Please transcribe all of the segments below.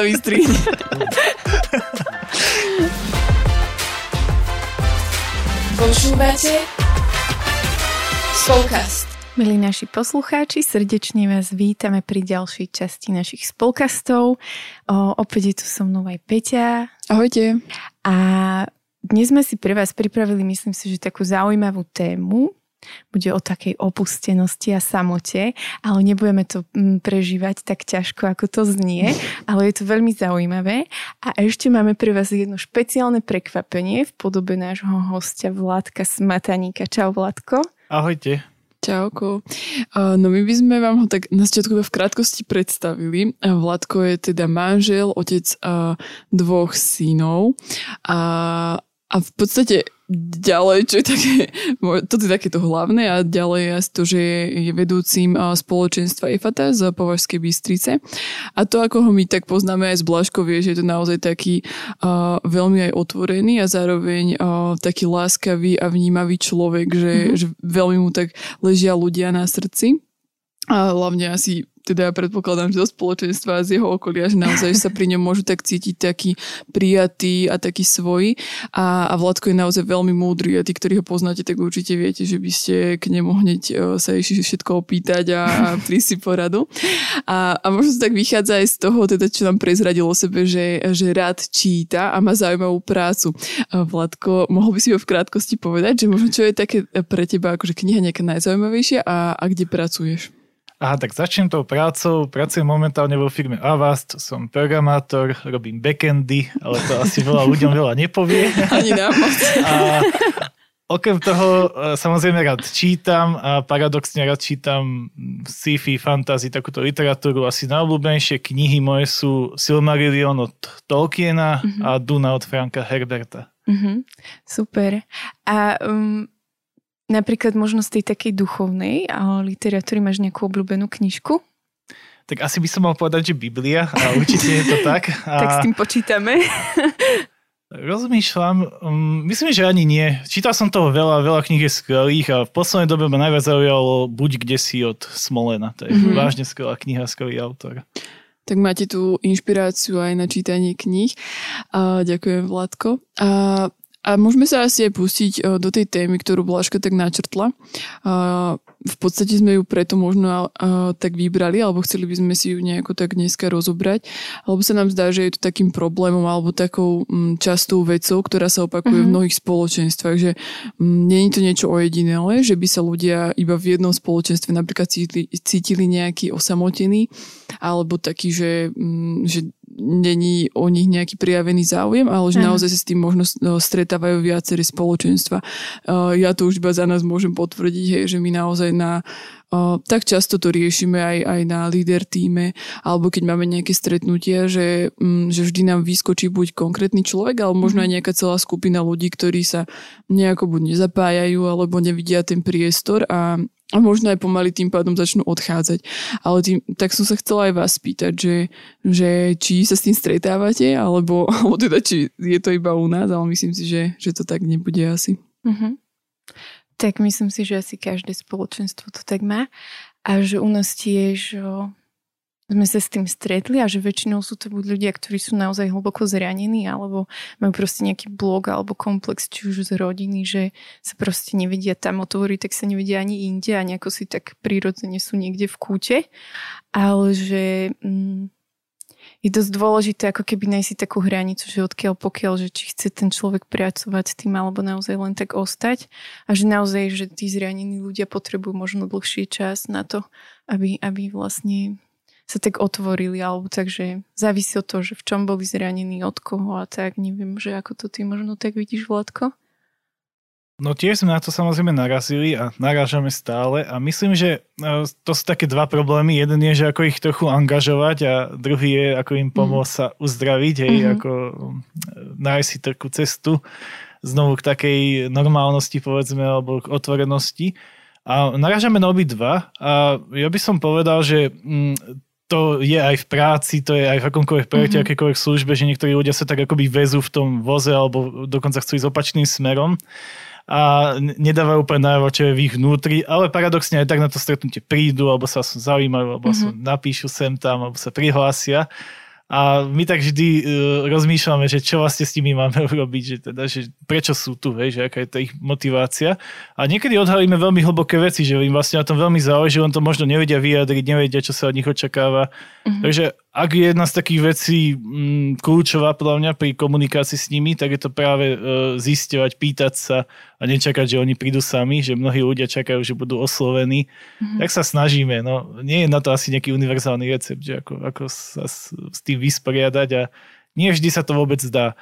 sa vystrihne. Počúvate Spolkast. Milí naši poslucháči, srdečne vás vítame pri ďalšej časti našich spolkastov. O, opäť je tu so mnou aj Peťa. Ahojte. A dnes sme si pre vás pripravili, myslím si, že takú zaujímavú tému, bude o takej opustenosti a samote, ale nebudeme to mm, prežívať tak ťažko, ako to znie, ale je to veľmi zaujímavé. A ešte máme pre vás jedno špeciálne prekvapenie v podobe nášho hostia Vládka Smataníka. Čau Vládko. Ahojte. Čauko. No my by sme vám ho tak na začiatku v krátkosti predstavili. Vládko je teda manžel, otec dvoch synov a, a v podstate ďalej, čo je také, toto je takéto hlavné a ďalej je to, že je vedúcim spoločenstva EFATA z Považskej Bystrice. A to, ako ho my tak poznáme aj z Blažkov, vie, že je to naozaj taký uh, veľmi aj otvorený a zároveň uh, taký láskavý a vnímavý človek, že, mm-hmm. že veľmi mu tak ležia ľudia na srdci. A hlavne asi teda ja predpokladám, že do spoločenstva z jeho okolia, že naozaj sa pri ňom môžu tak cítiť taký prijatý a taký svoj. A, a Vladko je naozaj veľmi múdry a tí, ktorí ho poznáte, tak určite viete, že by ste k nemu hneď e, sa išli všetko opýtať a, a prísť si poradu. A, a možno tak vychádza aj z toho, teda, čo nám prezradil o sebe, že, že rád číta a má zaujímavú prácu. Vladko, mohol by si ho v krátkosti povedať, že možno čo je také pre teba akože kniha nejaká najzaujímavejšia a, a kde pracuješ? Aha, tak začnem tou prácou. Pracujem momentálne vo firme Avast, som programátor, robím backendy, ale to asi veľa ľuďom veľa nepovie. Ani nám A okrem toho e, samozrejme rád čítam a paradoxne rád čítam sci-fi, fantasy, takúto literatúru. Asi najobľúbenejšie knihy moje sú Silmarillion od Tolkiena mm-hmm. a Duna od Franka Herberta. Mm-hmm. Super. A um, Napríklad možno z tej takej duchovnej literatúry máš nejakú obľúbenú knižku? Tak asi by som mal povedať, že Biblia a určite je to tak. A... tak s tým počítame. Rozmýšľam, um, myslím, že ani nie. Čítal som toho veľa, veľa kníh je skvelých a v poslednej dobe ma najviac zaujalo Buď kde si od Smolena. To je mm-hmm. vážne skvelá kniha, skvelý autor. Tak máte tu inšpiráciu aj na čítanie kníh. A ďakujem, Vládko. A a môžeme sa asi aj pustiť e, do tej témy, ktorú Blažka tak načrtla. V podstate sme ju preto možno e, tak vybrali, alebo chceli by sme si ju nejako tak dneska rozobrať, alebo sa nám zdá, že je to takým problémom alebo takou častou vecou, ktorá sa opakuje mm-hmm. v mhm. mnohých spoločenstvách, že nie je to niečo ojedinelé, že by sa ľudia iba v jednom spoločenstve napríklad cítili, cítili nejaký osamotený, alebo taký, že, že není o nich nejaký prijavený záujem, ale že naozaj sa s tým možno no, stretávajú viaceré spoločenstva. Ja to už iba za nás môžem potvrdiť, hej, že my naozaj na tak často to riešime aj, aj na líder týme, alebo keď máme nejaké stretnutia, že, mm, že vždy nám vyskočí buď konkrétny človek, alebo možno aj mhm. nejaká celá skupina ľudí, ktorí sa nejako buď nezapájajú, alebo nevidia ten priestor a a možno aj pomaly tým pádom začnú odchádzať. Ale tým, tak som sa chcela aj vás spýtať, že, že či sa s tým stretávate, alebo, alebo teda či je to iba u nás, ale myslím si, že, že to tak nebude asi. Uh-huh. Tak myslím si, že asi každé spoločenstvo to tak má a že u nás tiež sme sa s tým stretli a že väčšinou sú to buď ľudia, ktorí sú naozaj hlboko zranení alebo majú proste nejaký blok alebo komplex, či už z rodiny, že sa proste nevedia tam otvoriť, tak sa nevedia ani inde a nejako si tak prirodzene sú niekde v kúte. Ale že mm, je dosť dôležité ako keby nájsť takú hranicu, že odkiaľ pokiaľ, že či chce ten človek pracovať s tým alebo naozaj len tak ostať a že naozaj, že tí zranení ľudia potrebujú možno dlhší čas na to, aby, aby vlastne sa tak otvorili, alebo takže závisí od toho, že v čom boli zranení, od koho a tak. Neviem, že ako to ty možno tak vidíš, Vladko? No tiež sme na to samozrejme narazili a narážame stále a myslím, že e, to sú také dva problémy. Jeden je, že ako ich trochu angažovať a druhý je, ako im pomôcť mm. sa uzdraviť, hej, mm-hmm. ako e, nájsť si takú cestu znovu k takej normálnosti, povedzme, alebo k otvorenosti. A narážame na obidva a ja by som povedal, že mm, to je aj v práci, to je aj v akomkoľvek projekte, mm-hmm. akékoľvek službe, že niektorí ľudia sa tak akoby väzú v tom voze alebo dokonca chcú ísť opačným smerom a nedávajú úplne najavo, čo je v ich vnútri, ale paradoxne aj tak na to stretnutie prídu, alebo sa zaujímajú, alebo mm-hmm. sa napíšu sem tam, alebo sa prihlásia. A my tak vždy uh, rozmýšľame, že čo vlastne s nimi máme urobiť, že, teda, že prečo sú tu, hej, že aká je tá ich motivácia. A niekedy odhalíme veľmi hlboké veci, že im vlastne na tom veľmi záleží, on to možno nevedia vyjadriť, nevedia, čo sa od nich očakáva. Mm-hmm. Takže ak je jedna z takých vecí m, mm, kľúčová podľa mňa pri komunikácii s nimi, tak je to práve e, zisťovať, pýtať sa a nečakať, že oni prídu sami, že mnohí ľudia čakajú, že budú oslovení. Mm-hmm. Tak sa snažíme. No, nie je na to asi nejaký univerzálny recept, že ako, ako sa s, s tým vysporiadať a nie vždy sa to vôbec dá.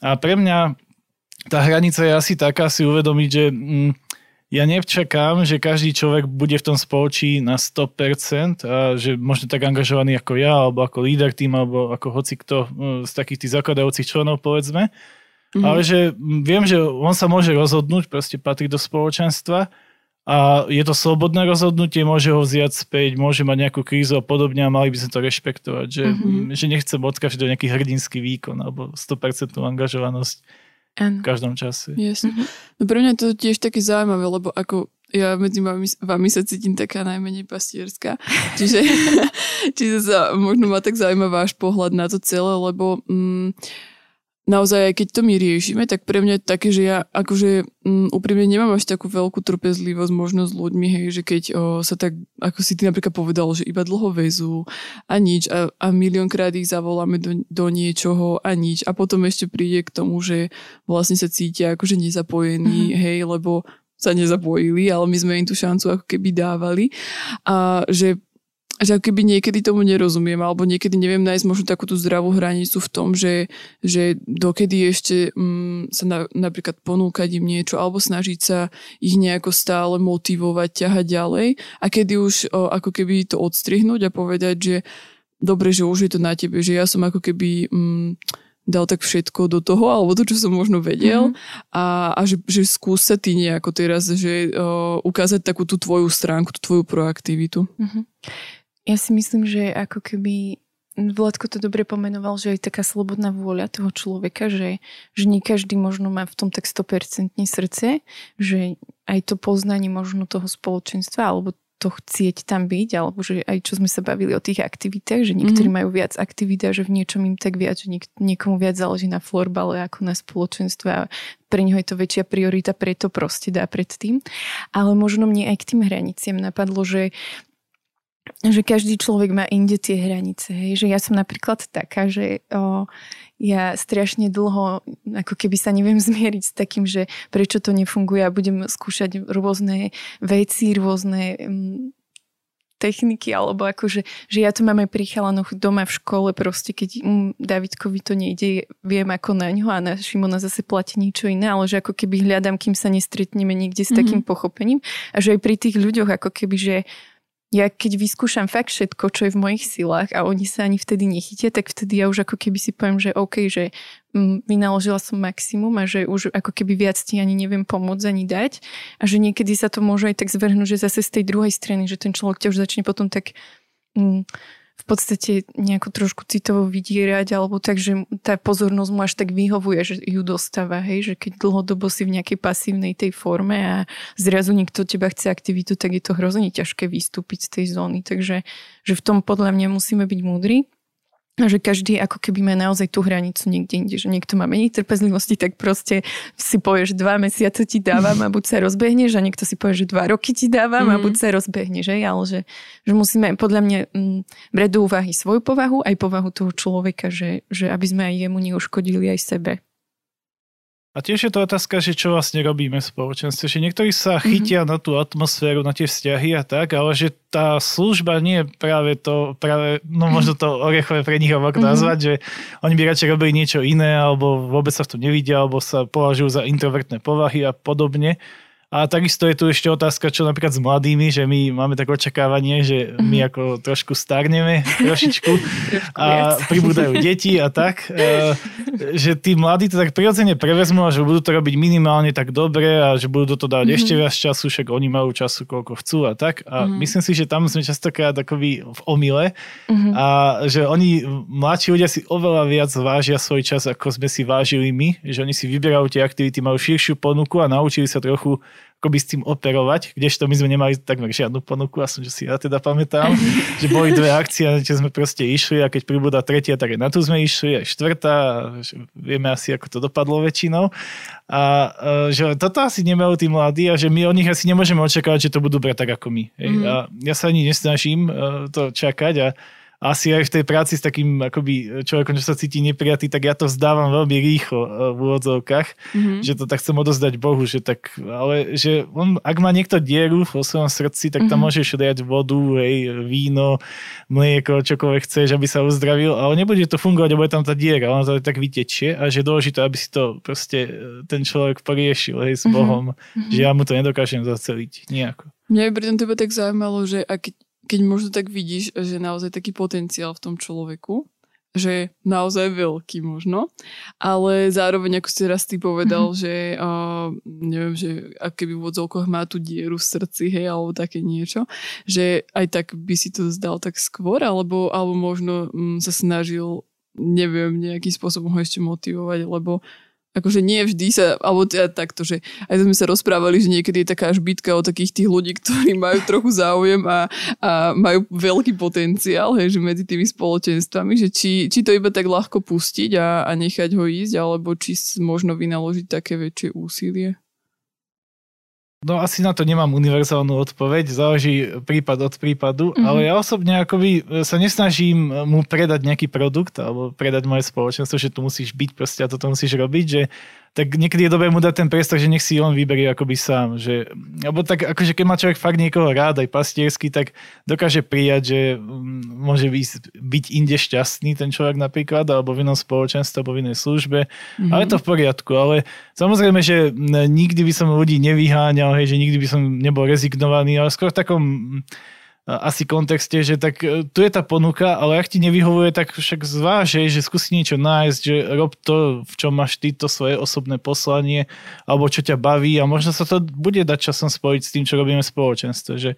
A pre mňa tá hranica je asi taká si uvedomiť, že m, mm, ja nečakám, že každý človek bude v tom spoločí na 100% a že možno tak angažovaný ako ja, alebo ako líder tým, alebo ako hoci kto no, z takých tých zakladajúcich členov, povedzme. Mm-hmm. Ale že viem, že on sa môže rozhodnúť, proste patrí do spoločenstva a je to slobodné rozhodnutie, môže ho vziať späť, môže mať nejakú krízu a podobne a mali by sme to rešpektovať, že, mm-hmm. že nechcem od každého nejaký hrdinský výkon alebo 100% angažovanosť v každom čase. Yes. Mm-hmm. No pre mňa je to tiež také zaujímavé, lebo ako ja medzi vami, vami sa cítim taká najmenej pastierská. Čiže, čiže sa možno má tak zaujíma váš pohľad na to celé, lebo mm, naozaj, keď to my riešime, tak pre mňa je také, že ja akože um, úprimne nemám až takú veľkú trpezlivosť možno s ľuďmi, hej, že keď o, sa tak, ako si ty napríklad povedal, že iba dlho väzú a nič a, a miliónkrát ich zavoláme do, do niečoho a nič a potom ešte príde k tomu, že vlastne sa cítia akože nezapojení, mm-hmm. hej, lebo sa nezapojili, ale my sme im tú šancu ako keby dávali a že že ako keby niekedy tomu nerozumiem, alebo niekedy neviem nájsť možno takú tú zdravú hranicu v tom, že, že dokedy ešte mm, sa na, napríklad ponúkať im niečo, alebo snažiť sa ich nejako stále motivovať, ťahať ďalej a kedy už o, ako keby to odstrihnúť a povedať, že dobre, že už je to na tebe, že ja som ako keby... Mm, dal tak všetko do toho, alebo to, čo som možno vedel mm-hmm. a, a že, že skús sa ty nejako teraz, že uh, ukázať takú tú tvoju stránku, tú tvoju proaktivitu. Mm-hmm. Ja si myslím, že ako keby Vladko to dobre pomenoval, že je taká slobodná vôľa toho človeka, že, že nie každý možno má v tom tak 100% srdce, že aj to poznanie možno toho spoločenstva alebo to chcieť tam byť, alebo že aj čo sme sa bavili o tých aktivitách, že niektorí mm-hmm. majú viac aktivít a že v niečom im tak viac, že niek- niekomu viac záleží na florbale ako na spoločenstve a pre neho je to väčšia priorita, preto proste dá pred tým. Ale možno mne aj k tým hraniciam napadlo, že že každý človek má inde tie hranice. Hej? Že ja som napríklad taká, že o, ja strašne dlho ako keby sa neviem zmieriť s takým, že prečo to nefunguje a budem skúšať rôzne veci, rôzne m, techniky, alebo akože, že ja to mám aj pri chalanoch doma v škole, proste keď um, Davidkovi to nejde, viem ako na ňo a na Šimona zase platí niečo iné, ale že ako keby hľadám, kým sa nestretneme niekde s mm-hmm. takým pochopením a že aj pri tých ľuďoch ako keby, že ja keď vyskúšam fakt všetko, čo je v mojich silách a oni sa ani vtedy nechytia, tak vtedy ja už ako keby si poviem, že OK, že mm, vynaložila som maximum a že už ako keby viac ti ani neviem pomôcť ani dať. A že niekedy sa to môže aj tak zvrhnúť, že zase z tej druhej strany, že ten človek ťa už začne potom tak mm, v podstate nejako trošku citovo vydierať, alebo tak, že tá pozornosť mu až tak vyhovuje, že ju dostáva, hej, že keď dlhodobo si v nejakej pasívnej tej forme a zrazu niekto teba chce aktivitu, tak je to hrozne ťažké vystúpiť z tej zóny, takže že v tom podľa mňa musíme byť múdri a že každý ako keby má naozaj tú hranicu niekde inde, že niekto má menej trpezlivosti, tak proste si povie, že dva mesiace ti dávam a buď sa rozbehneš a niekto si povie, že dva roky ti dávam mm. a mhm. buď sa rozbehneš, že? ale že, že musíme podľa mňa m, brať do úvahy svoju povahu aj povahu toho človeka, že, že aby sme aj jemu neuškodili aj sebe. A tiež je to otázka, že čo vlastne robíme v spoločenstve. Že niektorí sa mhm. chytia mm-hmm. na tú atmosféru, na tie vzťahy a tak, ale že tá služba nie je práve to, práve, no možno to orechové pre nich mm-hmm. nazvať, že oni by radšej robili niečo iné, alebo vôbec sa v tom nevidia, alebo sa považujú za introvertné povahy a podobne. A takisto je tu ešte otázka, čo napríklad s mladými, že my máme tak očakávanie, že my mhm. ako trošku starneme trošičku a pribúdajú deti a tak, e, že tí mladí to tak prirodzene prevezmú a že budú to robiť minimálne tak dobre a že budú do toho dať mm-hmm. ešte viac času, však oni majú času, koľko chcú a tak. A mm-hmm. myslím si, že tam sme častokrát akoby v omyle mm-hmm. a že oni, mladší ľudia si oveľa viac vážia svoj čas, ako sme si vážili my, že oni si vyberajú tie aktivity, majú širšiu ponuku a naučili sa trochu akoby s tým operovať, kdežto my sme nemali takmer žiadnu ponuku, aspoň, že si ja teda pamätám, že boli dve akcie, že sme proste išli a keď pribúda tretia, tak aj na tú sme išli, aj štvrtá, vieme asi, ako to dopadlo väčšinou. A e, že toto asi nemajú tí mladí a že my od nich asi nemôžeme očakávať, že to budú brať tak ako my. Mm-hmm. A ja sa ani nesnažím e, to čakať a asi aj v tej práci s takým akoby človekom, čo sa cíti neprijatý, tak ja to vzdávam veľmi rýchlo e, v úvodzovkách, mm-hmm. že to tak chcem odozdať Bohu, že tak, ale že on, ak má niekto dieru vo svojom srdci, tak tam mm-hmm. môžeš dať vodu, hej, víno, mlieko, čokoľvek chceš, aby sa uzdravil, ale nebude to fungovať, lebo je tam tá diera, ona to tak vytečie a že je dôležité, aby si to proste e, ten človek poriešil, hej, s mhm. Bohom, mm-hmm. že ja mu to nedokážem zaceliť, nejako. Mňa by pri tebe tak zaujímalo, že ak keď možno tak vidíš, že naozaj taký potenciál v tom človeku, že je naozaj veľký možno, ale zároveň, ako si raz ty povedal, mm-hmm. že uh, neviem, že aké by v odzolkoch má tú dieru v srdci, hej, alebo také niečo, že aj tak by si to zdal tak skôr, alebo, alebo možno um, sa snažil neviem, nejakým spôsobom ho ešte motivovať, lebo akože nie vždy sa, alebo teda takto, že aj sme sa rozprávali, že niekedy je taká až bitka o takých tých ľudí, ktorí majú trochu záujem a, a majú veľký potenciál, hej, že medzi tými spoločenstvami, že či, či to iba tak ľahko pustiť a, a nechať ho ísť, alebo či možno vynaložiť také väčšie úsilie. No asi na to nemám univerzálnu odpoveď, záleží prípad od prípadu, mm-hmm. ale ja osobne akoby e, sa nesnažím mu predať nejaký produkt alebo predať moje spoločenstvo, že tu musíš byť proste a toto musíš robiť, že tak niekedy je dobré mu dať ten priestor, že nech si on vyberie akoby sám. Že, alebo tak, akože keď má človek fakt niekoho rád, aj pastiersky, tak dokáže prijať, že mm, môže byť, byť inde šťastný ten človek napríklad, alebo v inom spoločenstve, alebo v inej službe. Mm-hmm. Ale to v poriadku. Ale samozrejme, že nikdy by som ľudí nevyháňal, hej, že nikdy by som nebol rezignovaný, ale skôr v takom asi kontexte, že tak e, tu je tá ponuka, ale ak ti nevyhovuje, tak však zvážej, že skúsi niečo nájsť, že rob to, v čom máš ty to svoje osobné poslanie, alebo čo ťa baví a možno sa to bude dať časom spojiť s tým, čo robíme v spoločenstve. Že,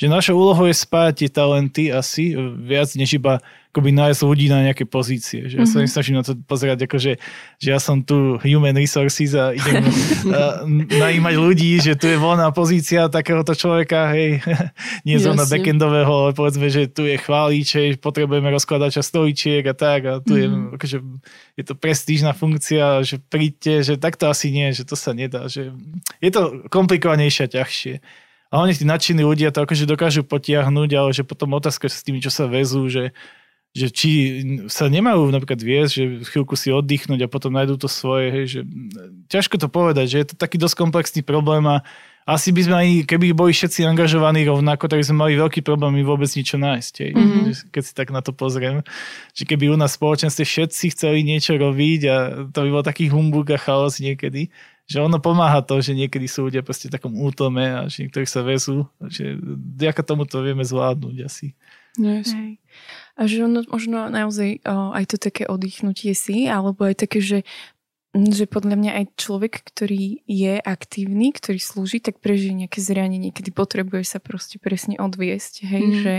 že našou úlohou je spájať tie talenty asi viac, než iba akoby nájsť ľudí na nejaké pozície. Že ja sa mhm. nesnažím na to pozerať, ako že, že ja som tu human resources a idem a, najímať ľudí, že tu je voľná pozícia takéhoto človeka, hej, nie zóna backendového, ale povedzme, že tu je chváliče, potrebujeme rozkladača stoličiek a tak a tu mm. je, mhm. akože, je to prestížna funkcia, že príďte, že takto asi nie, že to sa nedá, že je to komplikovanejšie a ťažšie. A oni tí nadšení ľudia to akože dokážu potiahnuť, ale že potom otázka s tými, čo sa vezú, že že či sa nemajú napríklad viesť, že chvíľku si oddychnúť a potom nájdú to svoje, hej, že ťažko to povedať, že je to taký dosť komplexný problém a asi by sme aj, keby boli všetci angažovaní rovnako, tak sme mali veľký problém vôbec niečo nájsť. Hej. Mm-hmm. Keď si tak na to pozriem. Že keby u nás v spoločenstve všetci chceli niečo robiť a to by bol taký humbug a chaos niekedy, že ono pomáha to, že niekedy sú ľudia proste v takom útome a že niektorí sa vezú. Že vďaka tomu to vieme zvládnuť asi. Yes. Hej. A že ono možno naozaj o, aj to také oddychnutie si, alebo aj také, že že podľa mňa aj človek, ktorý je aktívny, ktorý slúži, tak prežije nejaké zranenie, kedy potrebuje sa proste presne odviesť, hej, mm. že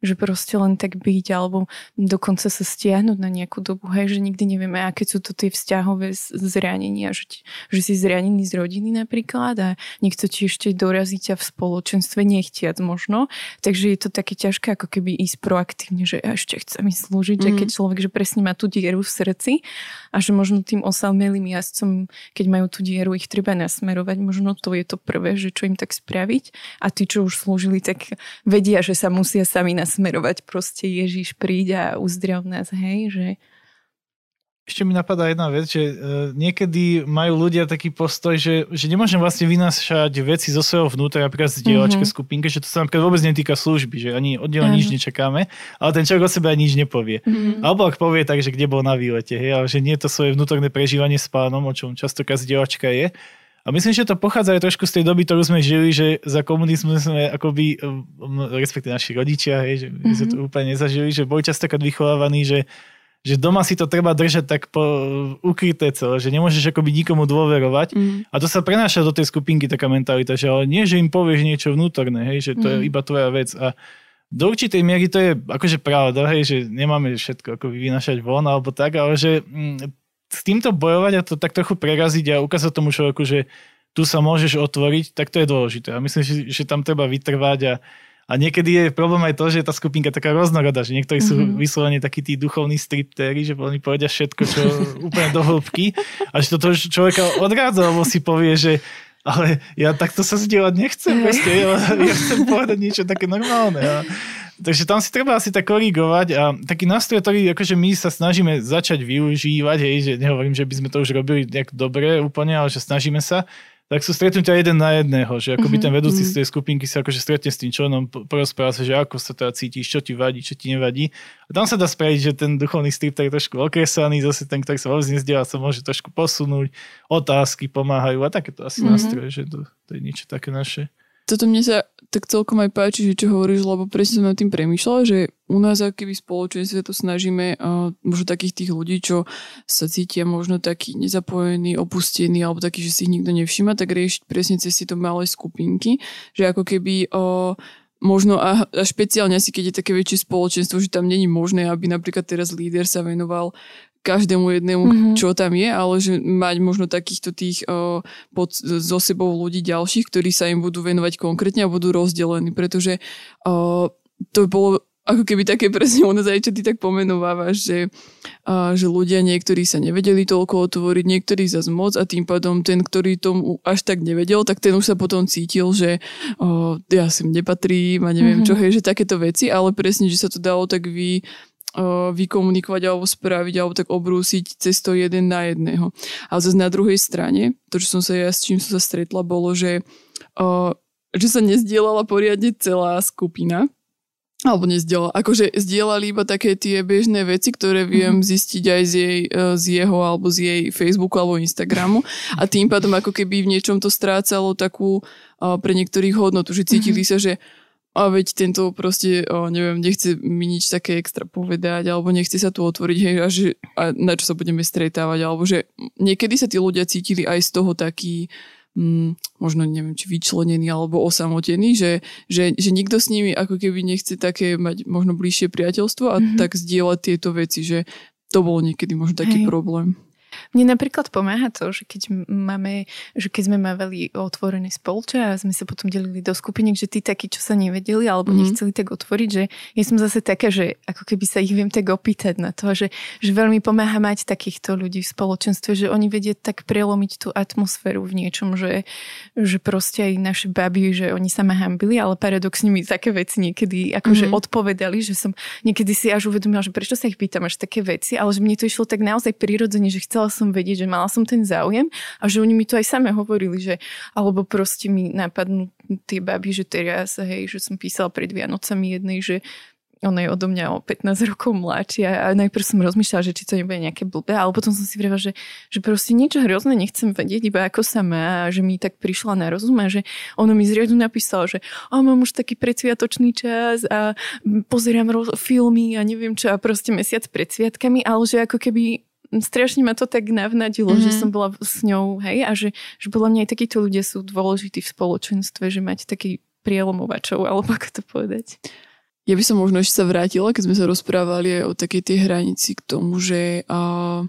že proste len tak byť alebo dokonca sa stiahnuť na nejakú dobu, hej, že nikdy nevieme, aké sú to tie vzťahové zranenia, že, že si zranený z rodiny napríklad a niekto ti ešte dorazí ťa v spoločenstve nechtiac možno, takže je to také ťažké ako keby ísť proaktívne, že ešte chcem mi slúžiť, mm. že keď človek že presne má tú dieru v srdci a že možno tým osamelým jazdcom, keď majú tú dieru, ich treba nasmerovať, možno to je to prvé, že čo im tak spraviť a tí, čo už slúžili, tak vedia, že sa musia sami nas nasmerovať proste Ježiš príď a uzdrav nás, hej, že ešte mi napadá jedna vec, že uh, niekedy majú ľudia taký postoj, že, že nemôžem vlastne vynášať veci zo svojho vnútra, napríklad z dielačke mm-hmm. skupinke, že to sa napríklad vôbec netýka služby, že ani oddiel nič nečakáme, ale ten človek o sebe ani nič nepovie. Mm-hmm. Alebo ak povie tak, že kde bol na výlete, hej, ale že nie je to svoje vnútorné prežívanie s pánom, o čom častokrát dielačka je, a myslím, že to pochádza aj trošku z tej doby, ktorú sme žili, že za komunizmu sme akoby, respektíve naši rodičia, hej, že mm-hmm. sme to mhm. úplne nezažili, že boli častokrát vychovávaní, že že doma si to treba držať tak po, ukryté celé, že nemôžeš akoby nikomu dôverovať. Mm. A to sa prenáša do tej skupinky taká mentalita, že ale nie, že im povieš niečo vnútorné, hej, že to mm. je mhm. iba tvoja vec. A do určitej miery to je akože pravda, hej, že nemáme všetko ako vynašať von alebo tak, ale že mm, s týmto bojovať a to tak trochu preraziť a ukázať tomu človeku, že tu sa môžeš otvoriť, tak to je dôležité. A myslím, že, že tam treba vytrvať a, a niekedy je problém aj to, že tá skupinka taká rôznorodá, že niektorí sú mm-hmm. vyslovene takí tí duchovní striptéri, že oni povedia všetko, čo úplne do hĺbky a že to toho človeka odrádza, lebo si povie, že ale ja takto sa zdieľať nechcem, proste, ja, ja chcem povedať niečo také normálne. A, takže tam si treba asi tak korigovať a taký nástroj, ktorý akože my sa snažíme začať využívať, hej, že nehovorím, že by sme to už robili nejak dobre úplne, ale že snažíme sa, tak sú stretnutia jeden na jedného, že akoby mm-hmm. ten vedúci mm-hmm. z tej skupinky sa akože stretne s tým členom, porozpráva sa, že ako sa teda cítiš, čo ti vadí, čo ti nevadí. A tam sa dá spraviť, že ten duchovný strip je trošku okresaný, zase ten, ktorý sa vôbec nezdiela, sa môže trošku posunúť, otázky pomáhajú a takéto asi mm-hmm. nástroje, že to, to je niečo také naše toto mne sa tak celkom aj páči, že čo hovoríš, lebo presne som nad tým premýšľala, že u nás aký spoločenstve to snažíme uh, možno takých tých ľudí, čo sa cítia možno takí nezapojení, opustení alebo takí, že si ich nikto nevšíma, tak riešiť presne cez tieto malé skupinky, že ako keby uh, možno a, a špeciálne asi keď je také väčšie spoločenstvo, že tam není možné, aby napríklad teraz líder sa venoval každému jednému, mm-hmm. čo tam je, ale že mať možno takýchto tých uh, pod, so sebou ľudí ďalších, ktorí sa im budú venovať konkrétne a budú rozdelení, pretože uh, to bolo ako keby také presne u nás aj, čo ty tak pomenovávaš, že, uh, že ľudia niektorí sa nevedeli toľko otvoriť, niektorí za moc a tým pádom ten, ktorý tomu až tak nevedel, tak ten už sa potom cítil, že uh, ja sem nepatrím a neviem mm-hmm. čo, hej, že takéto veci, ale presne, že sa to dalo tak vy vykomunikovať alebo spraviť alebo tak obrúsiť cez to jeden na jedného. Ale zase na druhej strane, to, čo som sa ja s čím som sa stretla, bolo, že, že sa nezdielala poriadne celá skupina, alebo nezdielala, akože zdieľali iba také tie bežné veci, ktoré viem mm-hmm. zistiť aj z, jej, z jeho alebo z jej Facebooku alebo Instagramu a tým pádom ako keby v niečom to strácalo takú pre niektorých hodnotu, že cítili mm-hmm. sa, že a veď tento proste, o, neviem, nechce mi nič také extra povedať, alebo nechce sa tu otvoriť, hej, a, že, a na čo sa budeme stretávať, alebo že niekedy sa tí ľudia cítili aj z toho taký, mm, možno neviem, či vyčlenený alebo osamotený, že, že, že nikto s nimi ako keby nechce také mať možno bližšie priateľstvo a mm-hmm. tak zdieľať tieto veci, že to bol niekedy možno taký Hej. problém. Mne napríklad pomáha to, že keď máme, že keď sme mávali otvorené spolče a sme sa potom delili do skupiniek, že tí takí, čo sa nevedeli alebo mm-hmm. nechceli tak otvoriť, že ja som zase taká, že ako keby sa ich viem tak opýtať na to, že, že veľmi pomáha mať takýchto ľudí v spoločenstve, že oni vedie tak prelomiť tú atmosféru v niečom, že, že proste aj naše baby, že oni sa ma hambili, ale paradoxne mi také veci niekedy akože mm-hmm. odpovedali, že som niekedy si až uvedomila, že prečo sa ich pýtam až také veci, ale že mne to išlo tak naozaj prirodzene, že chcela som vedieť, že mala som ten záujem a že oni mi to aj same hovorili, že alebo proste mi napadnú tie baby, že teraz, hej, že som písala pred Vianocami jednej, že ona je odo mňa o 15 rokov mladšia a najprv som rozmýšľala, že či to nebude nejaké blbé, ale potom som si vrela, že, že proste niečo hrozné nechcem vedieť, iba ako sa má že mi tak prišla na rozum a že ono mi zriadu napísalo, že a mám už taký predsviatočný čas a pozerám filmy a neviem čo a proste mesiac pred sviatkami, ale že ako keby strašne ma to tak navnadilo, mm-hmm. že mhm. som bola s ňou, hej, a že, že podľa mňa aj takíto ľudia sú dôležití v spoločenstve, že mať taký prielomovačov, alebo ako to povedať. Ja by som možno ešte sa vrátila, keď sme sa rozprávali aj o takej tej hranici k tomu, že uh,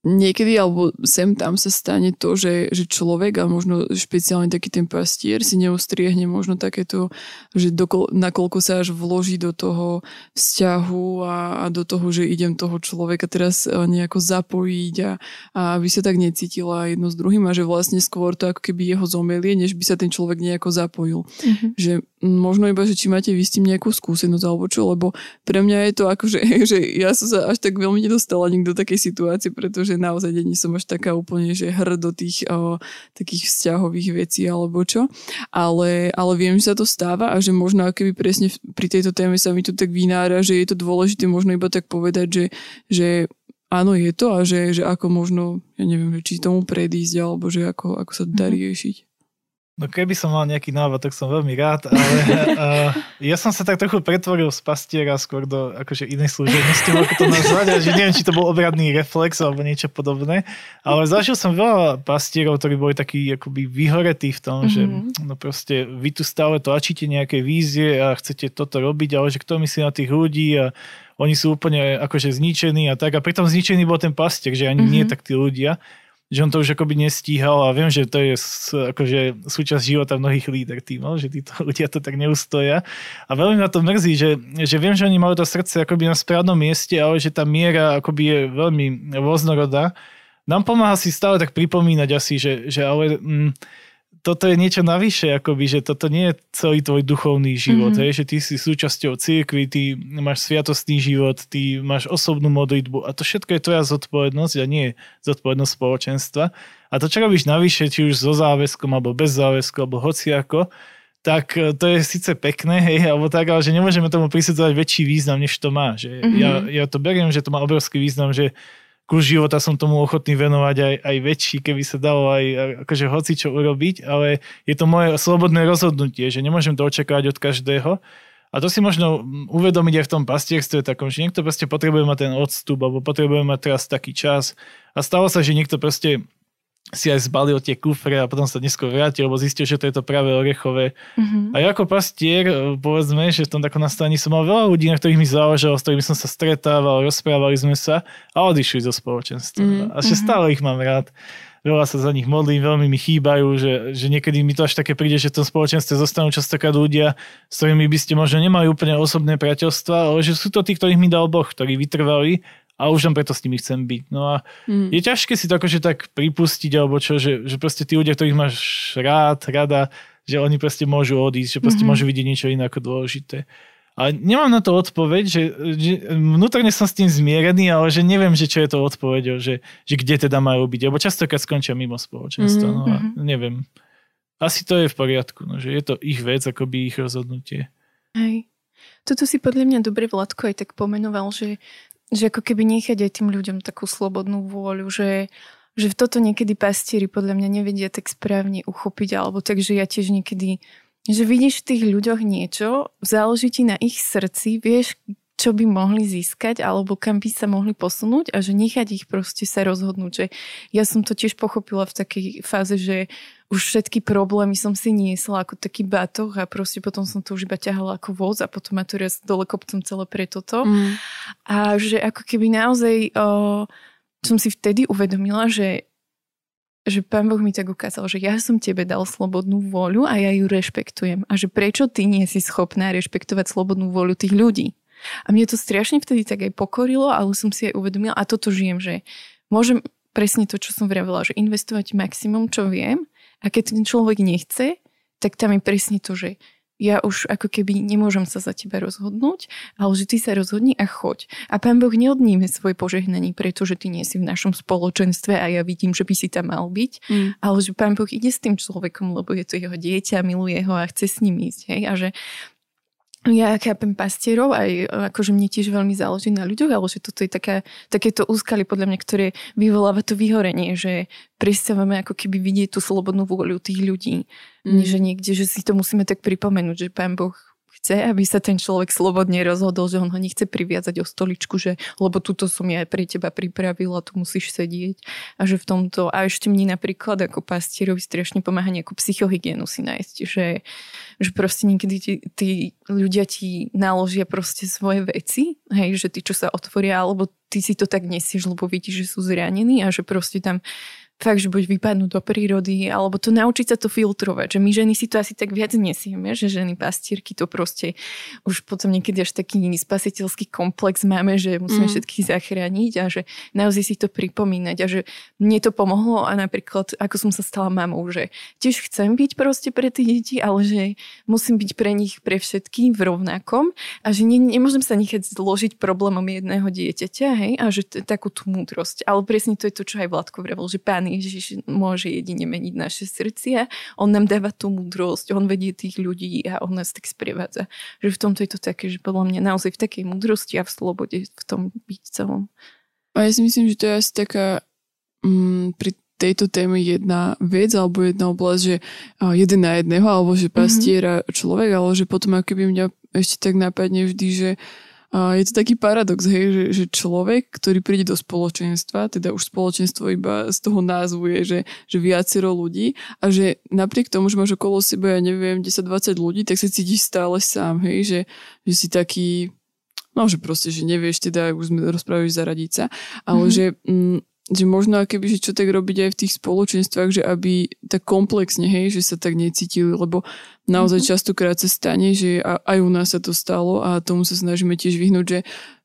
niekedy alebo sem tam sa stane to, že, že človek a možno špeciálne taký ten pastier si neustriehne možno takéto, že dokol, nakoľko sa až vloží do toho vzťahu a, a do toho, že idem toho človeka teraz e, nejako zapojiť a, a aby sa tak necítila jedno s druhým a že vlastne skôr to ako keby jeho zomelie, než by sa ten človek nejako zapojil. Mm-hmm. Že možno iba, že či máte vy s tým nejakú skúsenosť alebo čo, lebo pre mňa je to ako, že, že ja som sa až tak veľmi nedostala nikto do takej situácie, pretože naozaj není som až taká úplne, že hr do tých o, takých vzťahových vecí alebo čo, ale, ale viem, že sa to stáva a že možno keby presne pri tejto téme sa mi to tak vynára, že je to dôležité možno iba tak povedať, že, že áno, je to a že, že ako možno, ja neviem, či tomu predísť alebo že ako, ako sa dá mhm. riešiť. No keby som mal nejaký návod, tak som veľmi rád, ale uh, ja som sa tak trochu pretvoril z pastiera skôr do akože inej služebnosti, ako to nazvať, že neviem, či to bol obradný reflex alebo niečo podobné, ale zažil som veľa pastierov, ktorí boli takí akoby vyhoretí v tom, mm-hmm. že mhm. no proste vy tu stále tlačíte nejaké vízie a chcete toto robiť, ale že kto myslí na tých ľudí a oni sú úplne akože zničení a tak a pritom zničený bol ten pastier, že ani mm-hmm. nie tak tí ľudia. Že on to už akoby nestíhal a viem, že to je akože súčasť života mnohých líder tímov, že títo ľudia to tak neustoja. A veľmi na to mrzí, že, že viem, že oni majú to srdce akoby na správnom mieste, ale že tá miera akoby je veľmi rôznorodá. Nám pomáha si stále tak pripomínať asi, že, že ale... Mm, toto je niečo navyše, akoby, že toto nie je celý tvoj duchovný život, mm-hmm. hej, že ty si súčasťou cirkvi, ty máš sviatostný život, ty máš osobnú modlitbu a to všetko je tvoja zodpovednosť a nie zodpovednosť spoločenstva. A to, čo robíš navyše, či už so záväzkom, alebo bez záväzku, alebo hociako, tak e, to je síce pekné, hej, alebo tak, ale že nemôžeme tomu prisudzovať väčší význam, než to má. Že mm-hmm. ja, ja to beriem, že to má obrovský význam, že kus života som tomu ochotný venovať aj, aj väčší, keby sa dalo aj akože hoci čo urobiť, ale je to moje slobodné rozhodnutie, že nemôžem to očakávať od každého. A to si možno uvedomiť aj v tom pastierstve takom, že niekto proste potrebuje mať ten odstup, alebo potrebuje mať teraz taký čas. A stalo sa, že niekto proste si aj zbalil tie kufre a potom sa neskôr vrátil, lebo zistil, že to je to práve orechové. Mm-hmm. A ja ako pastier, povedzme, že v tom takom nastavení som mal veľa ľudí, na ktorých mi záležalo, s ktorými som sa stretával, rozprávali sme sa a odišli zo spoločenstva. Mm-hmm. A že mhm. stále ich mám rád. Veľa sa za nich modlím, veľmi mi chýbajú, že, že niekedy mi to až také príde, že v tom spoločenstve zostanú častokrát ľudia, s ktorými by ste možno nemali úplne osobné priateľstva, ale že sú to tí, ktorých mi dal Boh, ktorí vytrvali a už len preto s nimi chcem byť. No a mm. je ťažké si to akože tak pripustiť, alebo čo, že, že proste tí ľudia, ktorých máš rád, rada, že oni proste môžu odísť, že proste mm-hmm. môžu vidieť niečo iné ako dôležité. A nemám na to odpoveď, že, že vnútorne som s tým zmierený, ale že neviem, že čo je to odpoveď, že, že kde teda majú byť, lebo častokrát skončia mimo spoločenstva, mm-hmm. no a mhm. neviem. Asi to je v poriadku, no, že je to ich vec, akoby ich rozhodnutie. Hej. Toto si podľa mňa dobre Vladko aj tak pomenoval, že že ako keby nechať aj tým ľuďom takú slobodnú vôľu, že, že v toto niekedy pastieri podľa mňa nevedia tak správne uchopiť, alebo tak, že ja tiež niekedy, že vidíš v tých ľuďoch niečo, záleží ti na ich srdci, vieš, čo by mohli získať alebo kam by sa mohli posunúť a že nechať ich proste sa rozhodnúť. Že ja som to tiež pochopila v takej fáze, že už všetky problémy som si niesla ako taký batoh a proste potom som to už iba ťahala ako voz a potom ma to raz dole kopcom celé pre toto. Mm. A že ako keby naozaj o, som si vtedy uvedomila, že že pán Boh mi tak ukázal, že ja som tebe dal slobodnú voľu a ja ju rešpektujem. A že prečo ty nie si schopná rešpektovať slobodnú voľu tých ľudí? A mne to strašne vtedy tak aj pokorilo, ale som si aj uvedomila, a toto žijem, že môžem presne to, čo som vravila, že investovať maximum, čo viem, a keď ten človek nechce, tak tam je presne to, že ja už ako keby nemôžem sa za teba rozhodnúť, ale že ty sa rozhodni a choď. A pán Boh neodníme svoje požehnanie, pretože ty nie si v našom spoločenstve a ja vidím, že by si tam mal byť, mm. ale že pán Boh ide s tým človekom, lebo je to jeho dieťa, miluje ho a chce s ním ísť. Hej? A že ja chápem pastierov, aj akože mne tiež veľmi záleží na ľuďoch, ale že toto je taká, takéto úskaly podľa mňa, ktoré vyvoláva to vyhorenie, že prestávame ako keby vidieť tú slobodnú vôľu tých ľudí. Mm. Že niekde, že si to musíme tak pripomenúť, že Pán Boh chce, aby sa ten človek slobodne rozhodol, že on ho nechce priviazať o stoličku, že lebo túto som ja pre teba pripravila, tu musíš sedieť. A že v tomto, a ešte mne napríklad ako pastierovi strašne pomáha nejakú psychohygienu si nájsť, že, že proste niekedy tí, tí ľudia ti naložia proste svoje veci, hej, že tí, čo sa otvoria, alebo ty si to tak nesieš, lebo vidíš, že sú zranení a že proste tam fakt, že buď vypadnúť do prírody, alebo to naučiť sa to filtrovať, že my ženy si to asi tak viac nesieme, že ženy pastierky to proste už potom niekedy až taký spasiteľský komplex máme, že musíme mm. všetkých zachrániť a že naozaj si to pripomínať a že mne to pomohlo a napríklad ako som sa stala mamou, že tiež chcem byť proste pre tie deti, ale že musím byť pre nich, pre všetkých v rovnakom a že ne, nemôžem sa nechať zložiť problémom jedného dieťaťa, hej, a že t- takú tú múdrosť. Ale presne to je to, čo aj Vládko vravel, že pán Ježiš môže jedine meniť naše srdcia. On nám dáva tú múdrosť, on vedie tých ľudí a on nás tak sprevádza. Že v tomto je to také, že podľa mňa naozaj v takej múdrosti a v slobode v tom byť celom. A ja si myslím, že to je asi taká mm, pri tejto téme jedna vec alebo jedna oblasť, že jeden na jedného, alebo že pastiera mm-hmm. človek, ale že potom ako keby mňa ešte tak napadne vždy, že uh, a je to taký paradox, hej, že, že človek, ktorý príde do spoločenstva, teda už spoločenstvo iba z toho názvu je, že, že viacero ľudí a že napriek tomu, že máš okolo seba, ja neviem, 10-20 ľudí, tak sa cítiš stále sám, hej, že, že si taký, no že proste, že nevieš, teda už sme rozprávali zaradiť sa, ale mm-hmm. že mm, že možno keby, že čo tak robiť aj v tých spoločenstvách, že aby tak komplexne, hej, že sa tak necítili, lebo naozaj mm-hmm. častokrát sa stane, že aj u nás sa to stalo a tomu sa snažíme tiež vyhnúť, že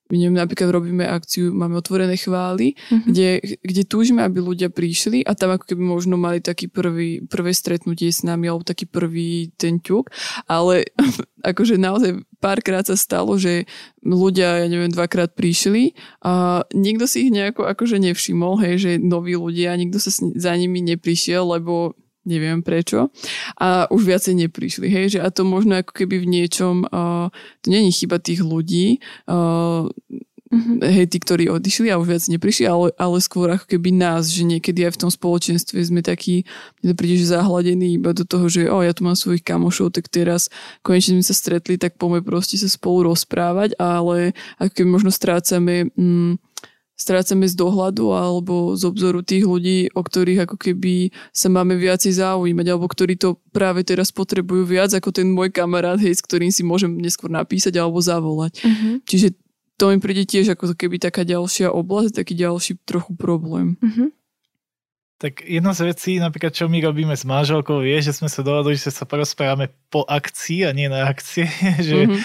my neviem, napríklad robíme akciu, máme otvorené chvály, mm-hmm. kde, kde túžime, aby ľudia prišli a tam ako keby možno mali taký prvý, prvé stretnutie s nami alebo taký prvý ten ťuk, ale akože naozaj párkrát sa stalo, že ľudia, ja neviem, dvakrát prišli a nikto si ich nejako akože nevšimol, hej, že noví ľudia, nikto sa za nimi neprišiel, lebo neviem prečo. A už viacej neprišli, hej, že a to možno ako keby v niečom, uh, to není chyba tých ľudí, uh, mm-hmm. hej, tí, ktorí odišli a už viac neprišli, ale, ale skôr ako keby nás, že niekedy aj v tom spoločenstve sme takí, mne to príde, že zahladení iba do toho, že o, ja tu mám svojich kamošov, tak teraz konečne sme sa stretli, tak poďme proste sa spolu rozprávať, ale ako keby možno strácame... Mm, strácame z dohľadu alebo z obzoru tých ľudí, o ktorých ako keby sa máme viacej zaujímať, alebo ktorí to práve teraz potrebujú viac ako ten môj kamarát, hej, s ktorým si môžem neskôr napísať alebo zavolať. Uh-huh. Čiže to mi príde tiež ako keby taká ďalšia oblasť, taký ďalší trochu problém. Uh-huh. Tak jedna z vecí, napríklad čo my robíme s manželkou, je, že sme sa dohodli, že sa porozprávame po akcii a nie na akcie, že mm-hmm.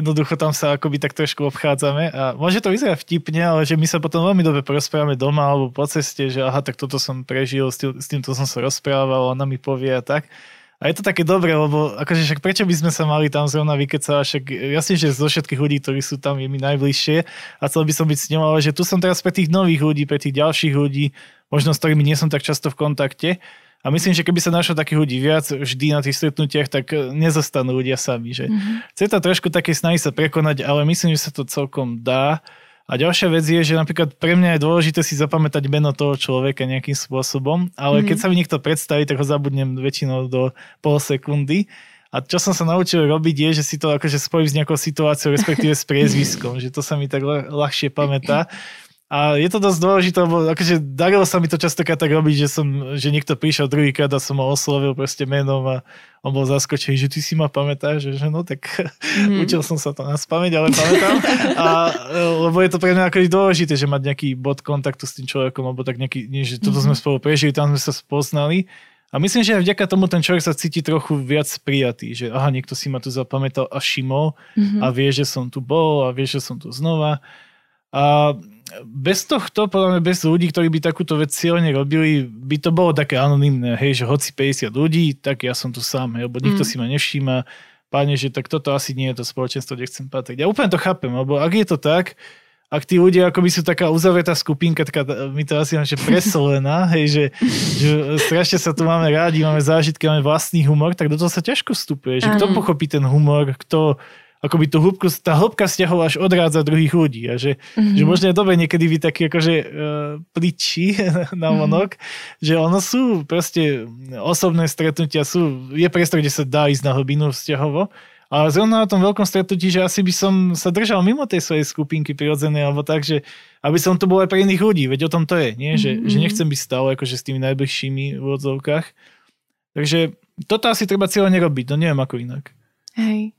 jednoducho tam sa akoby tak trošku obchádzame a môže to vyzerať vtipne, ale že my sa potom veľmi dobre porozprávame doma alebo po ceste, že aha, tak toto som prežil, s, tým, s týmto som sa rozprával, ona mi povie a tak. A je to také dobré, lebo akože však prečo by sme sa mali tam zrovna vykecať, však jasne, že zo všetkých ľudí, ktorí sú tam, je mi najbližšie a chcel by som byť s ňou, ale že tu som teraz pre tých nových ľudí, pre tých ďalších ľudí, možno s ktorými nie som tak často v kontakte. A myslím, že keby sa našlo takých ľudí viac vždy na tých stretnutiach, tak nezostanú ľudia sami. Že mm-hmm. Chce to trošku také snahy sa prekonať, ale myslím, že sa to celkom dá. A ďalšia vec je, že napríklad pre mňa je dôležité si zapamätať meno toho človeka nejakým spôsobom, ale mm-hmm. keď sa mi niekto predstaví, tak ho zabudnem väčšinou do pol sekundy. A čo som sa naučil robiť je, že si to akože spojím s nejakou situáciou, respektíve s priezviskom, že to sa mi tak ľahšie pamätá. A je to dosť dôležité, lebo akože darilo sa mi to častokrát tak robiť, že, som, že niekto prišiel druhýkrát a som ho oslovil proste menom a on bol zaskočený, že ty si ma pamätáš, že, že no tak mm. učil som sa to na spameť, ale pamätám. A, lebo je to pre mňa akože dôležité, že mať nejaký bod kontaktu s tým človekom, alebo tak nejaký, nie, že toto mm. sme spolu prežili, tam sme sa spoznali. A myslím, že aj vďaka tomu ten človek sa cíti trochu viac prijatý, že aha, niekto si ma tu zapamätal a všimol mm-hmm. a vie, že som tu bol a vie, že som tu znova. A bez tohto, podľa mňa bez ľudí, ktorí by takúto vec cieľne robili, by to bolo také anonimné, hej, že hoci 50 ľudí, tak ja som tu sám, hej, lebo nikto mm. si ma nevšíma, páne, že tak toto asi nie je to spoločenstvo, kde chcem patriť. Ja úplne to chápem, lebo ak je to tak, ak tí ľudia akoby sú taká uzavretá skupinka, taká, my to asi že presolená, hej, že, že strašne sa tu máme rádi, máme zážitky, máme vlastný humor, tak do toho sa ťažko vstupuje. Že kto pochopí ten humor, kto, akoby tú hĺbku, tá hĺbka vzťahov až odrádza druhých ľudí. A že, mm-hmm. že možno je dobre niekedy byť taký akože uh, pličí na monok, mm-hmm. že ono sú proste osobné stretnutia, sú, je priestor, kde sa dá ísť na hlbinu vzťahovo, ale zrovna na tom veľkom stretnutí, že asi by som sa držal mimo tej svojej skupinky prirodzenej, alebo tak, že aby som tu bol aj pre iných ľudí, veď o tom to je, nie? Že, mm-hmm. že nechcem byť stále akože s tými najbližšími v odzovkách. Takže toto asi treba cieľa nerobiť, no neviem ako inak. Hej.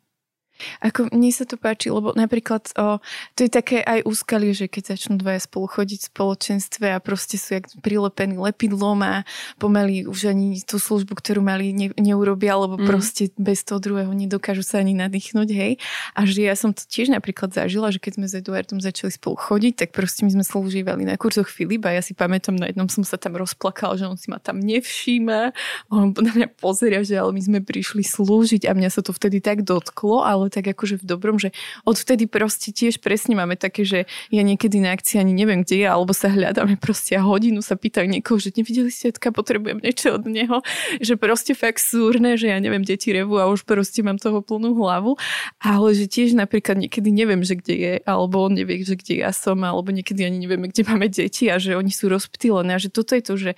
Ako mne sa to páči, lebo napríklad o, to je také aj úskalie, že keď začnú dvaja spolu chodiť v spoločenstve a proste sú jak prilepení lepidlom a pomaly už ani tú službu, ktorú mali, ne, neurobia, lebo mm. proste bez toho druhého nedokážu sa ani nadýchnuť, hej. A že ja som to tiež napríklad zažila, že keď sme s Eduardom začali spolu chodiť, tak proste my sme slúžívali na kurzoch Filipa. Ja si pamätám, na jednom som sa tam rozplakala, že on si ma tam nevšíma. On na mňa pozera, že ale my sme prišli slúžiť a mňa sa to vtedy tak dotklo, ale tak akože v dobrom, že odvtedy proste tiež presne máme také, že ja niekedy na akcii ani neviem, kde je, alebo sa hľadáme proste a hodinu sa pýtajú niekoho, že nevideli ste, potrebujem niečo od neho, že proste fakt súrne, že ja neviem, deti revu a už proste mám toho plnú hlavu, ale že tiež napríklad niekedy neviem, že kde je, alebo on nevie, že kde ja som, alebo niekedy ani nevieme, kde máme deti a že oni sú rozptýlené a že toto je to, že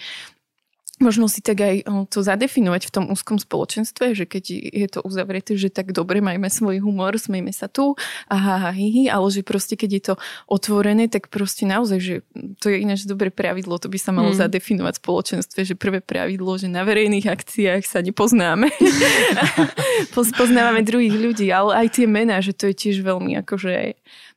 možno si tak aj to zadefinovať v tom úzkom spoločenstve, že keď je to uzavreté, že tak dobre, majme svoj humor, smejme sa tu, aha, hi, ale že proste keď je to otvorené, tak proste naozaj, že to je ináč dobré pravidlo, to by sa malo hmm. zadefinovať v spoločenstve, že prvé pravidlo, že na verejných akciách sa nepoznáme. Poznávame druhých ľudí, ale aj tie mená, že to je tiež veľmi akože Mm,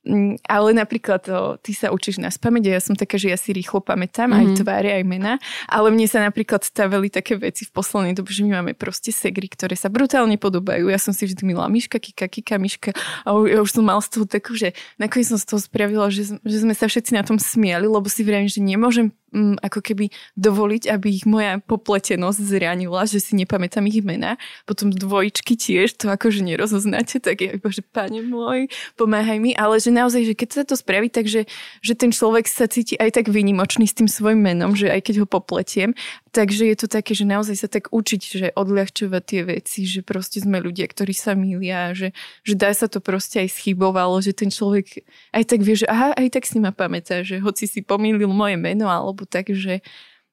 ale napríklad to, ty sa učíš na spamäť ja som taká, že ja si rýchlo pamätám mm-hmm. aj mhm. tváre, aj mena, ale mne sa napríklad stavili také veci v poslednej dobe, že my máme proste segry, ktoré sa brutálne podobajú. Ja som si vždy milá Miška, Kika, Kika, Miška a ja už som mal z toho takú, že nakoniec som z toho spravila, že, že sme sa všetci na tom smiali, lebo si vravím, že nemôžem mm, ako keby dovoliť, aby ich moja popletenosť zranila, že si nepamätám ich mena. Potom dvojičky tiež, to akože nerozoznáte, tak je že pane môj, pomáhaj mi. Ale že naozaj, že keď sa to spraví, takže že ten človek sa cíti aj tak výnimočný s tým svojim menom, že aj keď ho popletiem, takže je to také, že naozaj sa tak učiť, že odľahčovať tie veci, že proste sme ľudia, ktorí sa milia, že, že dá sa to proste aj schybovalo, že ten človek aj tak vie, že aha, aj tak si ma pamätá, že hoci si pomýlil moje meno alebo tak, že,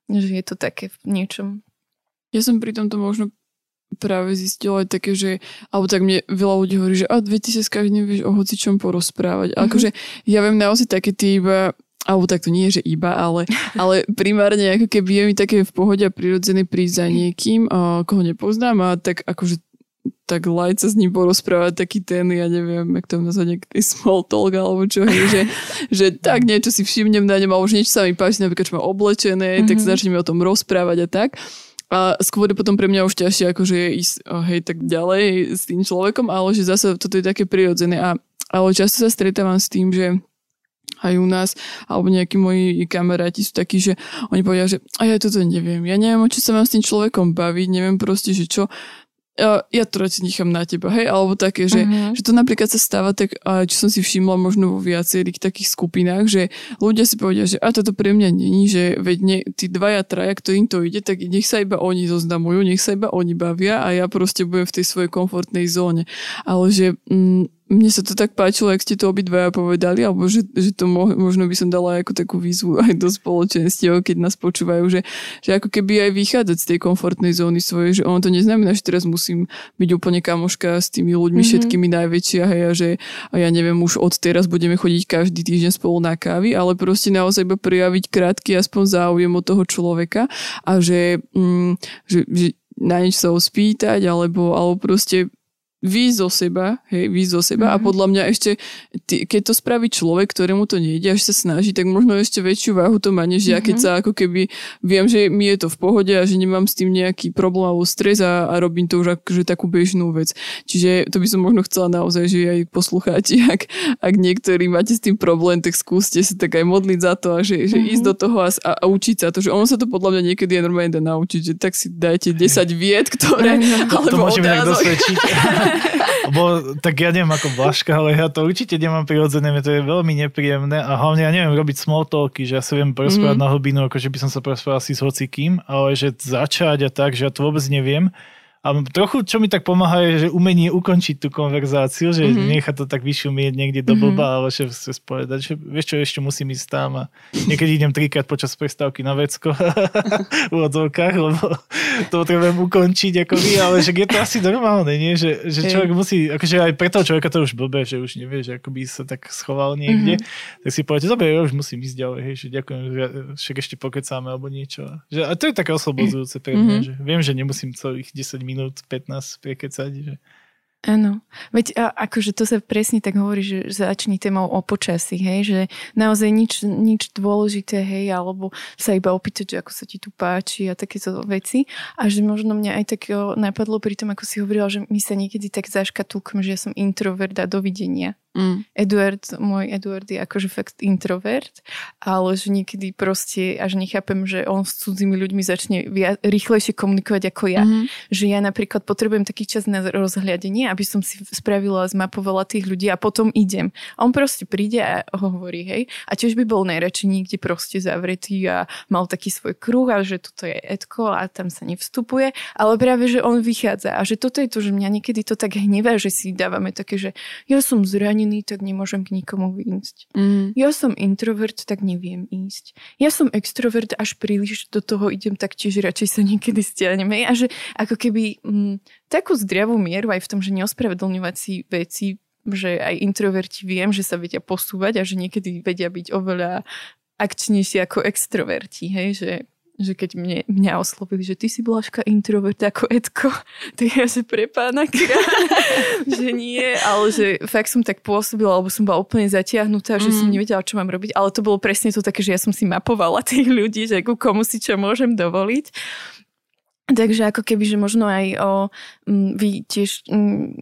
že je to také v niečom. Ja som pri tomto možno práve zistila aj také, že alebo tak mne veľa ľudí hovorí, že a ty sa s každým vieš o hocičom porozprávať. Mm-hmm. akože ja viem naozaj také tie iba alebo tak to nie je, že iba, ale, ale primárne ako keby je mi také v pohode a prirodzené prísť za niekým, a koho nepoznám a tak akože tak light sa s ním porozprávať, taký ten, ja neviem, jak to nazvať, nejaký small talk alebo čo, hej, že, že tak niečo si všimnem na ňom, alebo že niečo sa mi páči, napríklad, čo má oblečené, mm-hmm. tak sa začneme o tom rozprávať a tak. A skôr potom pre mňa už ťažšie akože ísť hej, tak ďalej s tým človekom, ale že zase toto je také prirodzené. A, ale často sa stretávam s tým, že aj u nás, alebo nejakí moji kamaráti sú takí, že oni povedia, že a ja toto neviem, ja neviem, o čo sa mám s tým človekom baviť, neviem proste, že čo ja, to radšej nechám na teba, hej, alebo také, že, uh-huh. že to napríklad sa stáva tak, čo som si všimla možno vo viacerých takých skupinách, že ľudia si povedia, že a toto pre mňa není, že veď ne, tí dvaja, traja, ktorým to ide, tak nech sa iba oni zoznamujú, nech sa iba oni bavia a ja proste budem v tej svojej komfortnej zóne. Ale že mm, mne sa to tak páčilo, ak ste to obidvaja povedali, alebo že, že to mo, možno by som dala ako takú výzvu aj do spoločenstiev, keď nás počúvajú, že, že ako keby aj vychádzať z tej komfortnej zóny svojej, že ono to neznamená, že teraz musím byť úplne kamoška s tými ľuďmi mm-hmm. všetkými najväčšia, hej, a že a ja neviem, už od teraz budeme chodiť každý týždeň spolu na kávy, ale proste naozaj iba prijaviť krátky aspoň záujem od toho človeka a že, mm, že, že na niečo sa ho spýtať, alebo, alebo proste výjsť zo seba, hej, výjsť zo seba mm-hmm. a mhm. podľa mňa ešte, ty, keď to spraví človek, ktorému to nejde, až sa snaží, tak možno ešte väčšiu váhu to má, než mm-hmm. ja, keď mhm. sa ako keby viem, že mi je to v pohode a že nemám s tým nejaký problém alebo stres a, a robím to už akože takú bežnú vec. Čiže to by som možno chcela naozaj, že aj poslucháči, ak, ak niektorí máte s tým problém, tak skúste sa tak aj modliť za to a že, že mm-hmm. ísť do toho a, a, a učiť sa to, že ono sa to podľa mňa niekedy je normálne dá naučiť, že tak si dajte 10 viet, ktoré... To, to môžeme tak dosvedčiť. Bo, tak ja neviem ako Blažka, ale ja to určite nemám prirodzené, to je veľmi nepríjemné a hlavne ja neviem robiť small talky, že ja sa viem porozprávať mm. na hlbinu, ako že by som sa porozprával asi s hocikým, ale že začať a tak, že ja to vôbec neviem. A trochu, čo mi tak pomáha, je, že umenie ukončiť tú konverzáciu, že mm-hmm. nechať to tak vyšumieť niekde do blba, mm-hmm. ale že sa spovedať, že vieš čo, ešte musím ísť tam a niekedy idem trikrát počas prestávky na vecko v odzovkách, lebo to potrebujem ukončiť ako vy, ale že je to asi normálne, nie? Že, že človek musí, akože aj pre toho človeka to už blbé, že už nevie, že ako by sa tak schoval niekde, mm-hmm. tak si poviete, dobre, ja už musím ísť ďalej, hej, že ďakujem, že však ešte pokecáme alebo niečo. Že, a to je také oslobodzujúce pre mňa, mm-hmm. že viem, že nemusím celých 10 minút, 15 prekecať. Že... Áno, veď a, akože to sa presne tak hovorí, že začni témou o počasí, hej, že naozaj nič, nič dôležité, hej, alebo sa iba opýtať, že ako sa ti tu páči a takéto veci. A že možno mňa aj tak napadlo pri tom, ako si hovorila, že my sa niekedy tak zaškatúkam, že ja som introvert dovidenia. Mm. Eduard, môj Eduard je akože fakt introvert, ale že niekedy proste až nechápem, že on s cudzími ľuďmi začne via- rýchlejšie komunikovať ako ja. Mm. Že ja napríklad potrebujem taký čas na rozhľadenie, aby som si spravila, zmapovala tých ľudí a potom idem. A on proste príde a hovorí, hej. A tiež by bol najradšej niekde proste zavretý a mal taký svoj kruh a že toto je Edko a tam sa nevstupuje. Ale práve, že on vychádza a že toto je to, že mňa niekedy to tak hnevá, že si dávame také, že ja som zranený zranený, tak nemôžem k nikomu ísť. Mm. Ja som introvert, tak neviem ísť. Ja som extrovert, až príliš do toho idem, tak tiež radšej sa niekedy stiahneme. A že ako keby m, mm, takú zdravú mieru aj v tom, že neospravedlňovať si veci, že aj introverti viem, že sa vedia posúvať a že niekedy vedia byť oveľa akčnejší ako extroverti, hej, že že keď mne, mňa oslovili, že ty si Blažka introvert ako Edko, tak ja že pre pána že nie, ale že fakt som tak pôsobila, alebo som bola úplne zatiahnutá, že mm. som nevedela, čo mám robiť, ale to bolo presne to také, že ja som si mapovala tých ľudí, že ku komu si čo môžem dovoliť. Takže ako keby, že možno aj o, vy tiež m,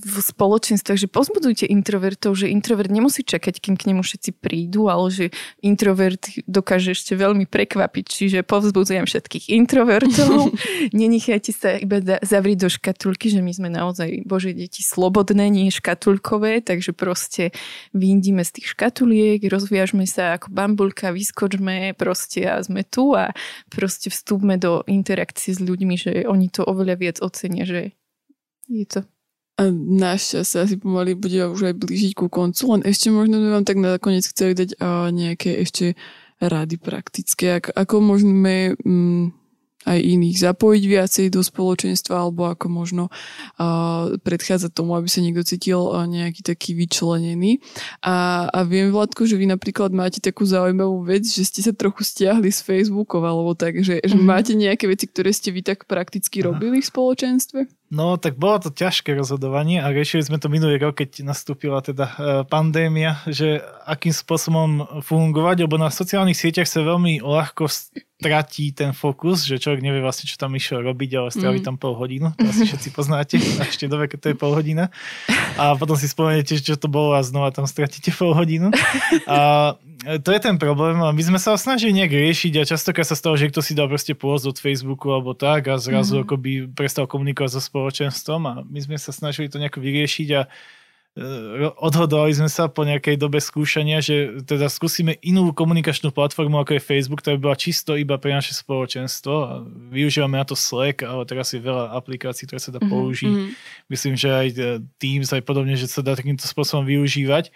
v spoločenstvách, že pozbudujte introvertov, že introvert nemusí čakať, kým k nemu všetci prídu, ale že introvert dokáže ešte veľmi prekvapiť. Čiže povzbudzujem všetkých introvertov. Nenechajte sa iba zavrieť do škatulky, že my sme naozaj Bože deti slobodné, nie škatulkové, takže proste vyndíme z tých škatuliek, rozviažme sa ako bambulka, vyskočme proste a sme tu a proste vstúpme do interakcie s ľuďmi, že oni to oveľa viac ocenia, že je to a náš čas sa asi pomaly bude už aj blížiť ku koncu, len ešte možno by vám tak nakoniec chceli dať uh, nejaké ešte rady praktické, ako, ako môžeme um, aj iných zapojiť viacej do spoločenstva alebo ako možno uh, predchádzať tomu, aby sa niekto cítil uh, nejaký taký vyčlenený. A, a viem, Vladko, že vy napríklad máte takú zaujímavú vec, že ste sa trochu stiahli z Facebookov alebo tak, že, že mm-hmm. máte nejaké veci, ktoré ste vy tak prakticky robili v spoločenstve? No, tak bolo to ťažké rozhodovanie a riešili sme to minulý rok, keď nastúpila teda e, pandémia, že akým spôsobom fungovať, lebo na sociálnych sieťach sa veľmi ľahko stratí ten fokus, že človek nevie vlastne, čo tam išiel robiť, ale strávi mm. tam pol hodinu, to asi všetci poznáte, a ešte dobe, keď to je pol hodina. A potom si spomeniete, čo to bolo a znova tam stratíte pol hodinu. A to je ten problém a my sme sa snažili nejak riešiť a častokrát sa stalo, že kto si dal proste pôzd od Facebooku alebo tak a zrazu mm-hmm. akoby prestal komunikovať so spoločenstvom a my sme sa snažili to nejako vyriešiť a odhodovali sme sa po nejakej dobe skúšania, že teda skúsime inú komunikačnú platformu ako je Facebook, ktorá by bola čisto iba pre naše spoločenstvo a využívame na to Slack, ale teraz je veľa aplikácií, ktoré sa dá mm-hmm. použiť. Mm-hmm. Myslím, že aj e, Teams aj podobne, že sa dá takýmto spôsobom využívať.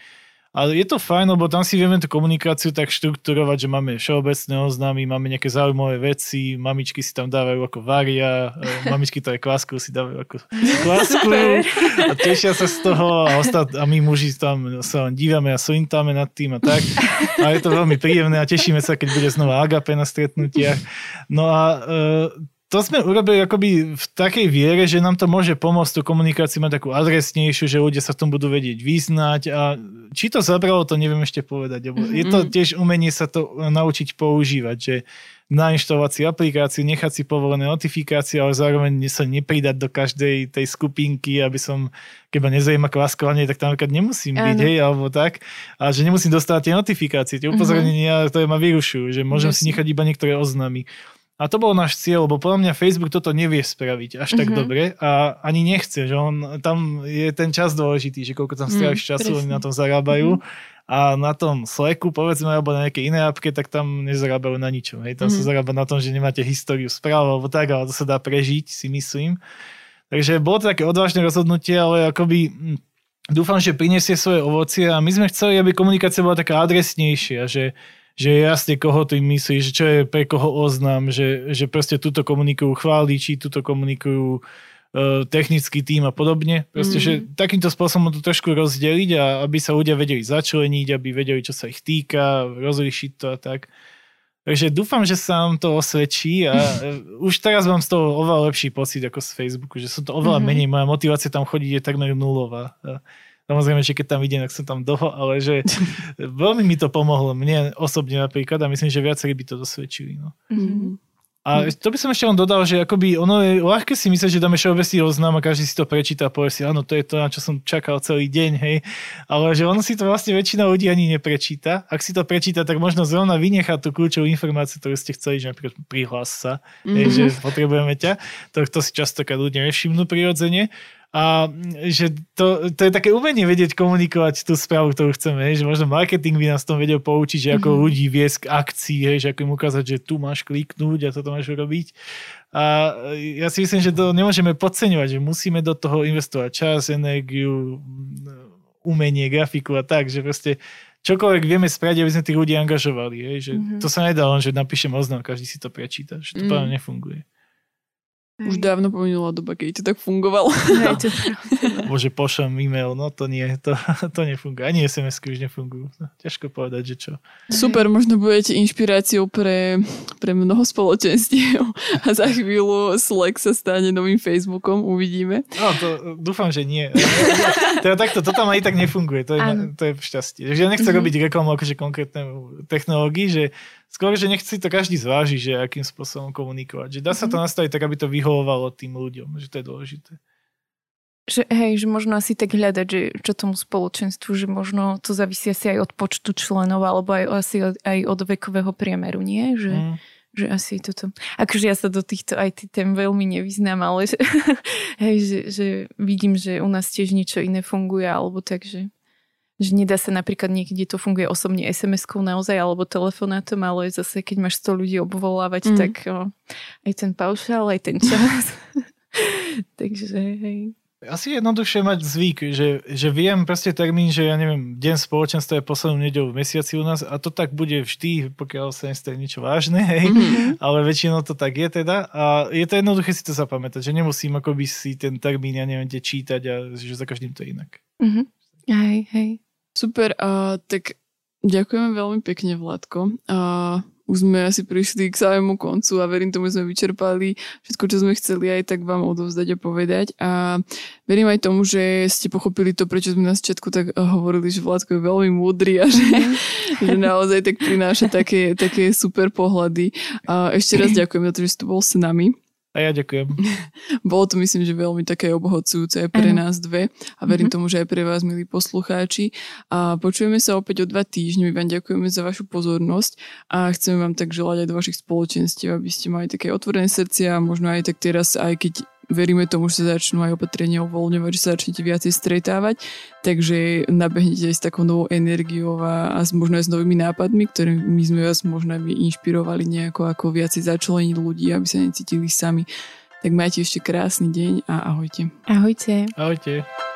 Ale je to fajn, lebo tam si vieme tú komunikáciu tak štrukturovať, že máme všeobecné oznámy, máme nejaké zaujímavé veci, mamičky si tam dávajú ako varia, e, mamičky to aj kvásku si dávajú ako kvásku a tešia sa z toho a, ostat, a my muži tam sa dívame a slintáme nad tým a tak. A je to veľmi príjemné a tešíme sa, keď bude znova agape na stretnutiach. No a e, to sme urobili akoby v takej viere, že nám to môže pomôcť tú komunikáciu mať takú adresnejšiu, že ľudia sa v tom budú vedieť vyznať a či to zabralo, to neviem ešte povedať. Mm-hmm. Je to tiež umenie sa to naučiť používať, že nainštalovať si aplikáciu, nechať si povolené notifikácie, ale zároveň sa nepridať do každej tej skupinky, aby som, keba nezaujíma kváskovanie, tak tam napríklad nemusím byť, hej, alebo tak. A že nemusím dostať tie notifikácie, tie upozornenia, mm-hmm. ktoré ma vyrušujú, že môžem yes. si nechať iba niektoré oznamy. A to bol náš cieľ, lebo podľa mňa Facebook toto nevie spraviť až tak mm-hmm. dobre a ani nechce, že on, tam je ten čas dôležitý, že koľko tam stráviš mm, času, presne. oni na tom zarábajú. Mm-hmm. A na tom Slacku, povedzme, alebo na nejakej inej appke, tak tam nezarábajú na ničom. Hej. Tam mm-hmm. sa mhm. zarába na tom, že nemáte históriu správ alebo tak, ale to sa dá prežiť, si myslím. Takže bolo to také odvážne rozhodnutie, ale akoby hm, dúfam, že prinesie svoje ovocie a my sme chceli, aby komunikácia bola taká adresnejšia, že že je jasne, koho ty myslíš, čo je pre koho oznam, že, že proste túto komunikujú chváliči, túto komunikujú uh, technický tým a podobne. Proste, mm-hmm. že takýmto spôsobom to trošku rozdeliť a aby sa ľudia vedeli začleniť, aby vedeli, čo sa ich týka, rozlišiť to a tak. Takže dúfam, že sa nám to osvedčí a už teraz mám z toho oveľa lepší pocit ako z Facebooku, že som to oveľa mm-hmm. menej, moja motivácia tam chodiť je takmer nulová. Samozrejme, že keď tam idem, tak som tam dlho, ale že veľmi mi to pomohlo, mne osobne napríklad a myslím, že viacerí by to dosvedčili. No. Mm-hmm. A to by som ešte len dodal, že akoby ono je ľahké si myslieť, že dáme všeobecný oznam a každý si to prečíta a povie si, áno, to je to, na čo som čakal celý deň, hej. Ale že ono si to vlastne väčšina ľudí ani neprečíta. Ak si to prečíta, tak možno zrovna vynechá tú kľúčovú informáciu, ktorú ste chceli, že napríklad prihlás sa, mm-hmm. hej, že potrebujeme ťa. To, to si častokrát ľudia nevšimnú prirodzene. A že to, to je také umenie vedieť komunikovať tú správu, ktorú chceme, hej, že možno marketing by nás tom vedel poučiť, že ako mm-hmm. ľudí viesť k akcii, hej, že ako im ukázať, že tu máš kliknúť a toto máš urobiť. A ja si myslím, že to nemôžeme podceňovať, že musíme do toho investovať čas, energiu, umenie, grafiku a tak, že proste čokoľvek vieme spraviť, aby sme tých ľudí angažovali. Hej, že mm-hmm. To sa nedá len, že napíšem oznam, každý si to prečíta, že to mm. práve nefunguje. Už dávno pominula doba, keď to tak fungovalo. Hej, to Bože, pošlem e-mail, no to nie, to, to nefunguje. Ani sms už nefungujú. No, ťažko povedať, že čo. Super, možno budete inšpiráciou pre, pre mnoho spoločenstiev a za chvíľu Slack sa stane novým Facebookom, uvidíme. No, to dúfam, že nie. Teda takto, to tam aj tak nefunguje, to je, to je šťastie. Takže ja nechcem mm-hmm. robiť reklamu akože konkrétnemu technológii, že skôr, že nech si to každý zváži, že akým spôsobom komunikovať. Že dá sa to mhm. nastaviť tak, aby to vyhovovalo tým ľuďom, že to je dôležité. Že, hej, že možno asi tak hľadať, že čo tomu spoločenstvu, že možno to závisí asi aj od počtu členov, alebo aj, asi od, aj od vekového priemeru, nie? Že, mm. že asi toto... Akože ja sa do týchto aj tém veľmi nevyznám, ale že, hej, že, že vidím, že u nás tiež niečo iné funguje, alebo tak, že že nedá sa napríklad niekde to funguje osobne SMS-kou naozaj alebo telefonátom, ale zase keď máš 100 ľudí obvolávať, mm. tak o, aj ten paušál, aj ten čas. Takže hej. Asi jednoduchšie mať zvyk, že, že viem proste termín, že ja neviem, deň spoločenstva je poslednú nedelu v mesiaci u nás a to tak bude vždy, pokiaľ sa nestane niečo vážne, hej, mm-hmm. ale väčšinou to tak je teda a je to jednoduché si to zapamätať, že nemusím akoby si ten termín, ja neviem, čítať a že za každým to je inak. Mm-hmm. Hej, hej. Super, a tak ďakujeme veľmi pekne, Vládko. A už sme asi prišli k samému koncu a verím tomu, že sme vyčerpali všetko, čo sme chceli aj tak vám odovzdať a povedať. A verím aj tomu, že ste pochopili to, prečo sme na začiatku tak hovorili, že Vládko je veľmi múdry a že, že naozaj tak prináša také, také super pohľady. A ešte raz ďakujem za to, že ste bol s nami. A ja ďakujem. Bolo to myslím, že veľmi také obohacujúce aj pre nás dve a verím mm-hmm. tomu, že aj pre vás, milí poslucháči. A počujeme sa opäť o dva týždne. My vám ďakujeme za vašu pozornosť a chceme vám tak želať aj do vašich spoločenstiev, aby ste mali také otvorené srdcia a možno aj tak teraz, aj keď veríme tomu, že sa začnú aj opatrenia uvoľňovať, že sa začnete viacej stretávať, takže nabehnete aj s takou novou energiou a, a možno aj s novými nápadmi, ktorými sme vás možno aj inšpirovali nejako ako viacej začleniť ľudí, aby sa necítili sami. Tak majte ešte krásny deň a ahojte. Ahojte. Ahojte.